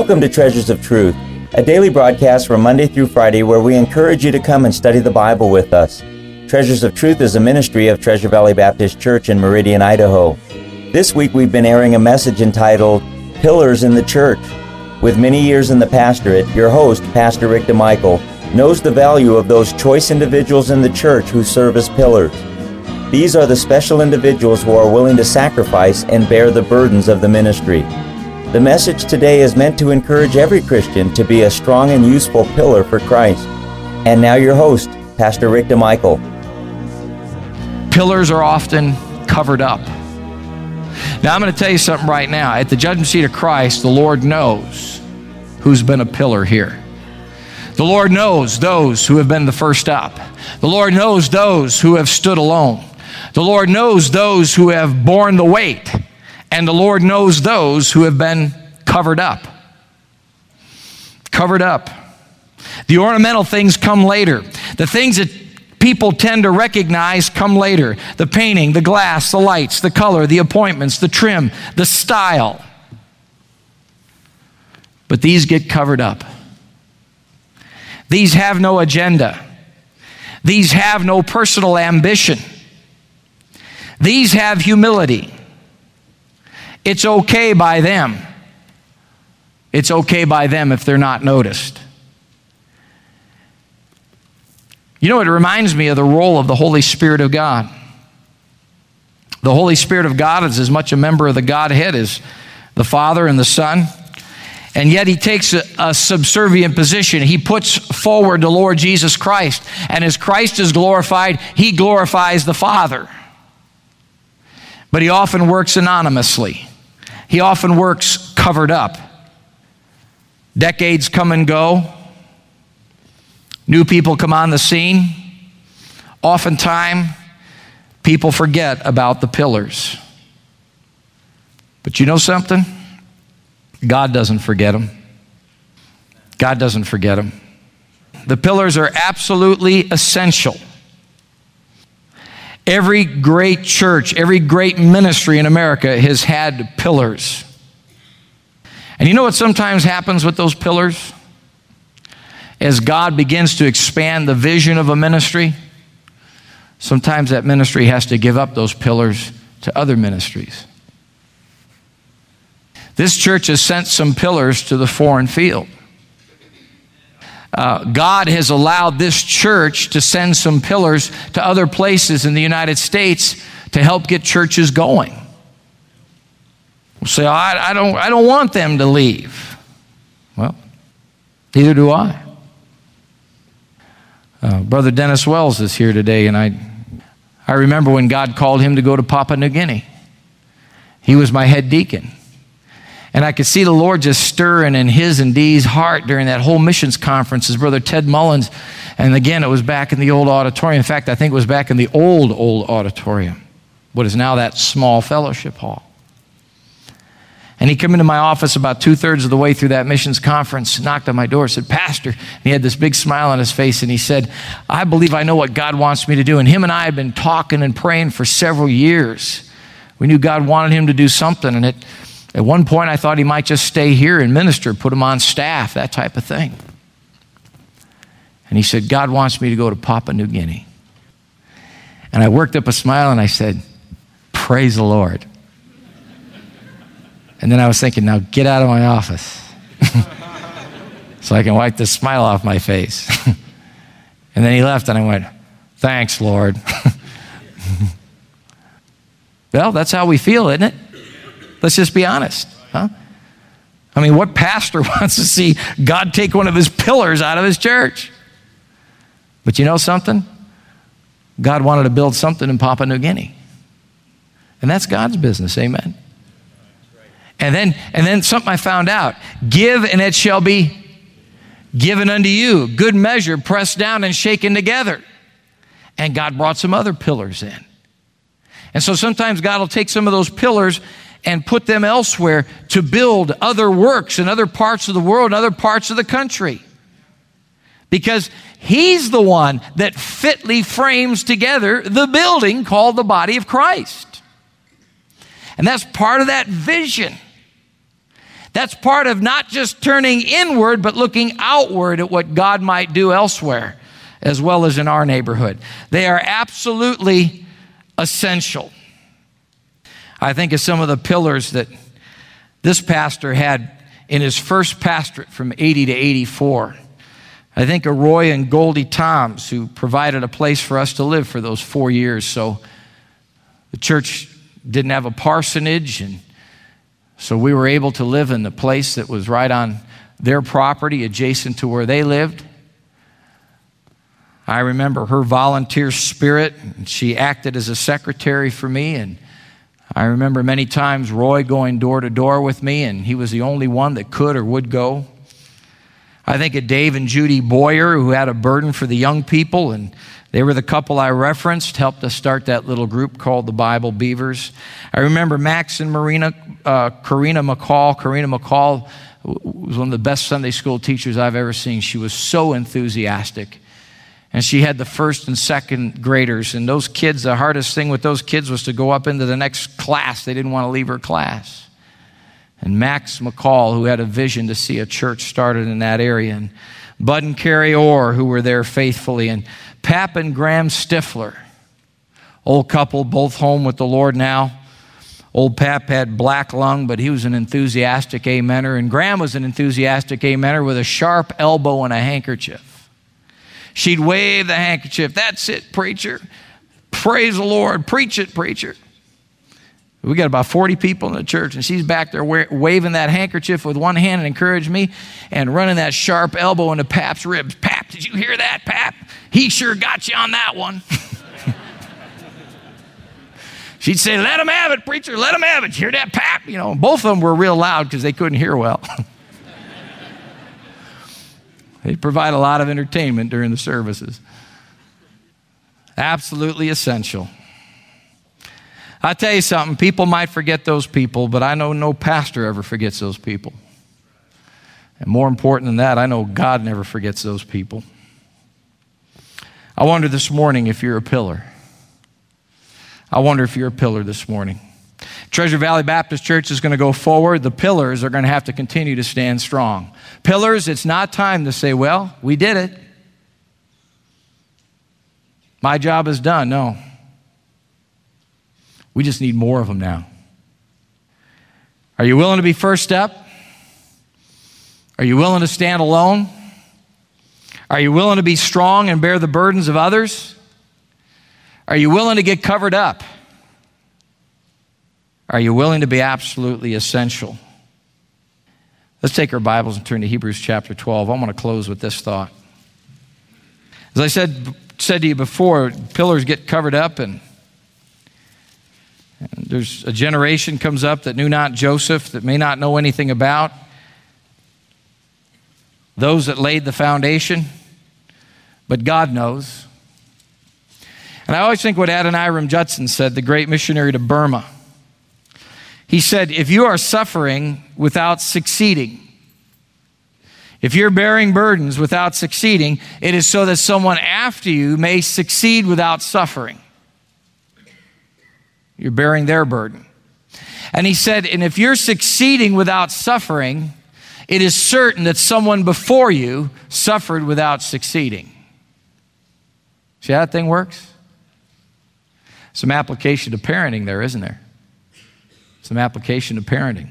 Welcome to Treasures of Truth, a daily broadcast from Monday through Friday where we encourage you to come and study the Bible with us. Treasures of Truth is a ministry of Treasure Valley Baptist Church in Meridian, Idaho. This week we've been airing a message entitled Pillars in the Church. With many years in the pastorate, your host, Pastor Rick DeMichael, knows the value of those choice individuals in the church who serve as pillars. These are the special individuals who are willing to sacrifice and bear the burdens of the ministry. The message today is meant to encourage every Christian to be a strong and useful pillar for Christ. And now, your host, Pastor Rick DeMichael. Pillars are often covered up. Now, I'm going to tell you something right now. At the judgment seat of Christ, the Lord knows who's been a pillar here. The Lord knows those who have been the first up. The Lord knows those who have stood alone. The Lord knows those who have borne the weight and the Lord knows those who have been covered up. Covered up. The ornamental things come later. The things that people tend to recognize come later the painting, the glass, the lights, the color, the appointments, the trim, the style. But these get covered up. These have no agenda. These have no personal ambition. These have humility. It's okay by them. It's okay by them if they're not noticed. You know, it reminds me of the role of the Holy Spirit of God. The Holy Spirit of God is as much a member of the Godhead as the Father and the Son. And yet he takes a, a, subservient position. He puts forward the Lord Jesus Christ. And as Christ is glorified, he glorifies the Father. But he often works anonymously. He often works covered up. Decades come and go, new people come on the scene. Oftentimes, people forget about the pillars. But you know something? God doesn't forget them. God doesn't forget them. The pillars are absolutely essential. Every great church, every great ministry in America has had pillars. And you know what sometimes happens with those pillars? As God begins to expand the vision of a ministry, sometimes that ministry has to give up those pillars to other ministries. This church has sent some pillars to the foreign field uh, God has allowed this church to send some pillars to other places in the United States to help get churches going. We'll say, I, I, don't, I don't want them to leave. Well, neither do I. Uh, Brother Dennis Wells is here today, and I, I remember when God called him to go to Papua New Guinea. He was my head deacon. And I could see the Lord just stirring in his and Dee's heart during that whole missions conference. His brother Ted Mullins, and again, it was back in the old auditorium. In fact, I think it was back in the old, old auditorium, what is now that small fellowship hall. And he came into my office about two thirds of the way through that missions conference, knocked on my door, said, Pastor. And he had this big smile on his face, and he said, I believe I know what God wants me to do. And him and I had been talking and praying for several years. We knew God wanted him to do something, and it at one point, I thought he might just stay here and minister, put him on staff, that type of thing. And he said, God wants me to go to Papua New Guinea. And I worked up a smile and I said, Praise the Lord. And then I was thinking, now get out of my office so I can wipe the smile off my face. and then he left and I went, Thanks, Lord. well, that's how we feel, isn't it? Let's just be honest. Huh? I mean, what pastor wants to see God take one of his pillars out of his church? But you know something? God wanted to build something in Papua New Guinea. And that's God's business, amen. And then and then something I found out, give and it shall be given unto you, good measure, pressed down and shaken together. And God brought some other pillars in. And so sometimes God will take some of those pillars and put them elsewhere to build other works in other parts of the world, in other parts of the country. Because he's the one that fitly frames together the building called the body of Christ. And that's part of that vision. That's part of not just turning inward, but looking outward at what God might do elsewhere, as well as in our neighborhood. They are absolutely essential. I think of some of the pillars that this pastor had in his first pastorate from 80 to 84. I think of Roy and Goldie Toms, who provided a place for us to live for those four years. So the church didn't have a parsonage, and so we were able to live in the place that was right on their property, adjacent to where they lived. I remember her volunteer spirit, and she acted as a secretary for me, and I remember many times Roy going door to door with me, and he was the only one that could or would go. I think of Dave and Judy Boyer, who had a burden for the young people, and they were the couple I referenced, helped us start that little group called the Bible Beavers. I remember Max and Marina, uh, Karina McCall. Karina McCall was one of the best Sunday school teachers I've ever seen. She was so enthusiastic. And she had the first and second graders. And those kids, the hardest thing with those kids was to go up into the next class. They didn't want to leave her class. And Max McCall, who had a vision to see a church started in that area. And Bud and Carrie Orr, who were there faithfully. And Pap and Gram Stifler, old couple, both home with the Lord now. Old Pap had black lung, but he was an enthusiastic amener. And Gram was an enthusiastic amener with a sharp elbow and a handkerchief. She'd wave the handkerchief. That's it, preacher. Praise the Lord. Preach it, preacher. We got about 40 people in the church, and she's back there waving that handkerchief with one hand and encouraging me and running that sharp elbow into Pap's ribs. Pap, did you hear that, Pap? He sure got you on that one. She'd say, Let him have it, preacher, let him have it. You hear that, Pap? You know, both of them were real loud because they couldn't hear well. They provide a lot of entertainment during the services. Absolutely essential. I tell you something, people might forget those people, but I know no pastor ever forgets those people. And more important than that, I know God never forgets those people. I wonder this morning if you're a pillar. I wonder if you're a pillar this morning. Treasure Valley Baptist Church is going to go forward. The pillars are going to have to continue to stand strong. Pillars, it's not time to say, well, we did it. My job is done. No. We just need more of them now. Are you willing to be first step? Are you willing to stand alone? Are you willing to be strong and bear the burdens of others? Are you willing to get covered up? Are you willing to be absolutely essential? Let's take our Bibles and turn to Hebrews chapter 12. I want to close with this thought. As I said, said to you before, pillars get covered up, and, and there's a generation comes up that knew not Joseph, that may not know anything about. Those that laid the foundation, but God knows. And I always think what Adoniram Judson said, the great missionary to Burma. He said, If you are suffering without succeeding, if you're bearing burdens without succeeding, it is so that someone after you may succeed without suffering. You're bearing their burden. And he said, and if you're succeeding without suffering, it is certain that someone before you suffered without succeeding. See how that thing works? Some application to parenting there, isn't there? Some application of parenting.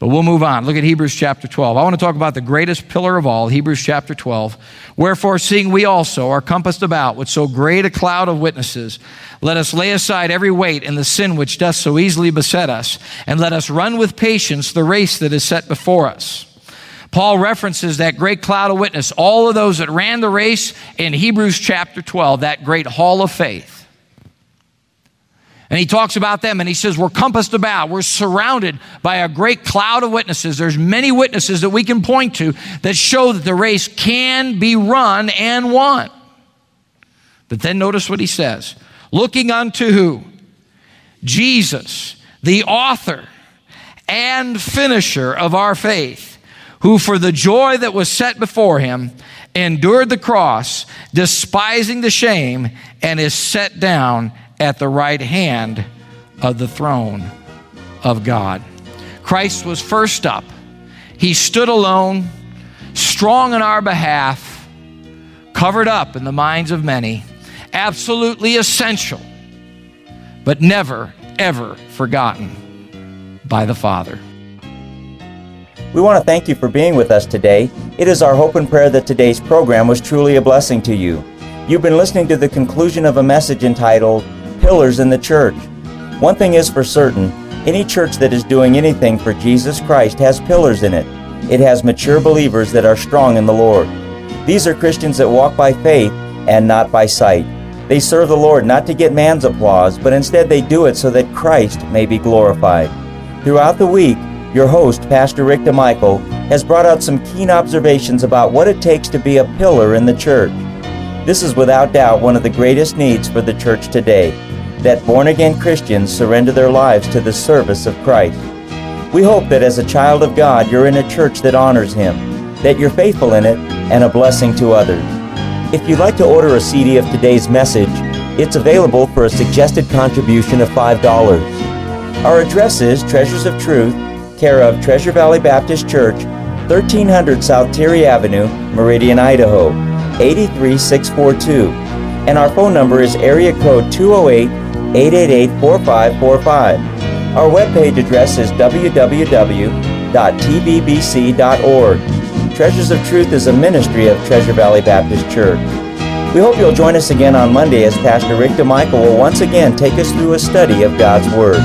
But we'll move on. Look at Hebrews chapter 12. I want to talk about the greatest pillar of all, Hebrews chapter 12. Wherefore, seeing we also are compassed about with so great a cloud of witnesses, let us lay aside every weight and the sin which doth so easily beset us, and let us run with patience the race that is set before us. Paul references that great cloud of witness, all of those that ran the race in Hebrews chapter 12, that great hall of faith. And he talks about them and he says, We're compassed about, we're surrounded by a great cloud of witnesses. There's many witnesses that we can point to that show that the race can be run and won. But then notice what he says looking unto who? Jesus, the author and finisher of our faith, who for the joy that was set before him endured the cross, despising the shame, and is set down at the right hand of the throne of God. Christ was first up He stood alone, strong in our behalf, covered up in the minds of many, absolutely essential, but never, ever forgotten by the Father. We want to thank you for being with us today. It is our hope and prayer that today's program was truly a blessing to you. You've been listening to the conclusion of a message entitled Pillars in the Church. One thing is for certain any church that is doing anything for Jesus Christ has pillars in it. It has mature believers that are strong in the Lord. These are Christians that walk by faith and not by sight. They serve the Lord not to get man's applause, but instead they do it so that Christ may be glorified. Throughout the week, your host, Pastor Rick DeMichael, has brought out some keen observations about what it takes to be a pillar in the church. This is without doubt one of the greatest needs for the church today that born again Christians surrender their lives to the service of Christ. We hope that as a child of God, you're in a church that honors Him, that you're faithful in it, and a blessing to others. If you'd like to order a CD of today's message, it's available for a suggested contribution of $5. Our address is Treasures of Truth, care of Treasure Valley Baptist Church, 1300 South Teare Avenue, Meridian, Idaho, 83642. And our phone number is area code 208 888 4545. Our webpage address is www.tvbc.org. Treasures of Truth is a ministry of Treasure Valley Baptist Church. We hope you'll join us again on Monday as Pastor Rick DeMichael will once again take us through a study of God's Word.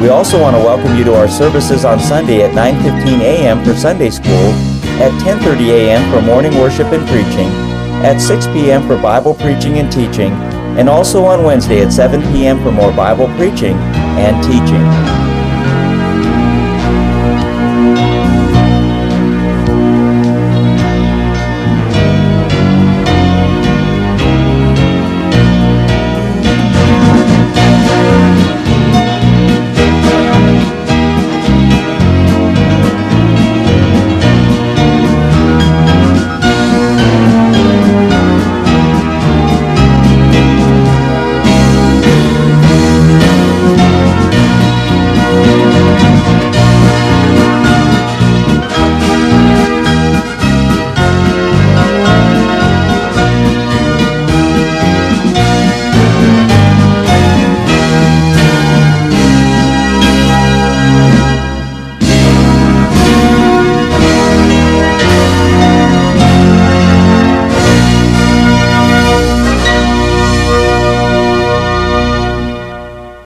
We also want to welcome you to our services on Sunday at 9:15 a.m. for Sunday School, at 10:30 a.m. for morning worship and preaching, at 6 p.m. for Bible preaching and teaching, and also on Wednesday at 7 p.m. for more Bible preaching and teaching.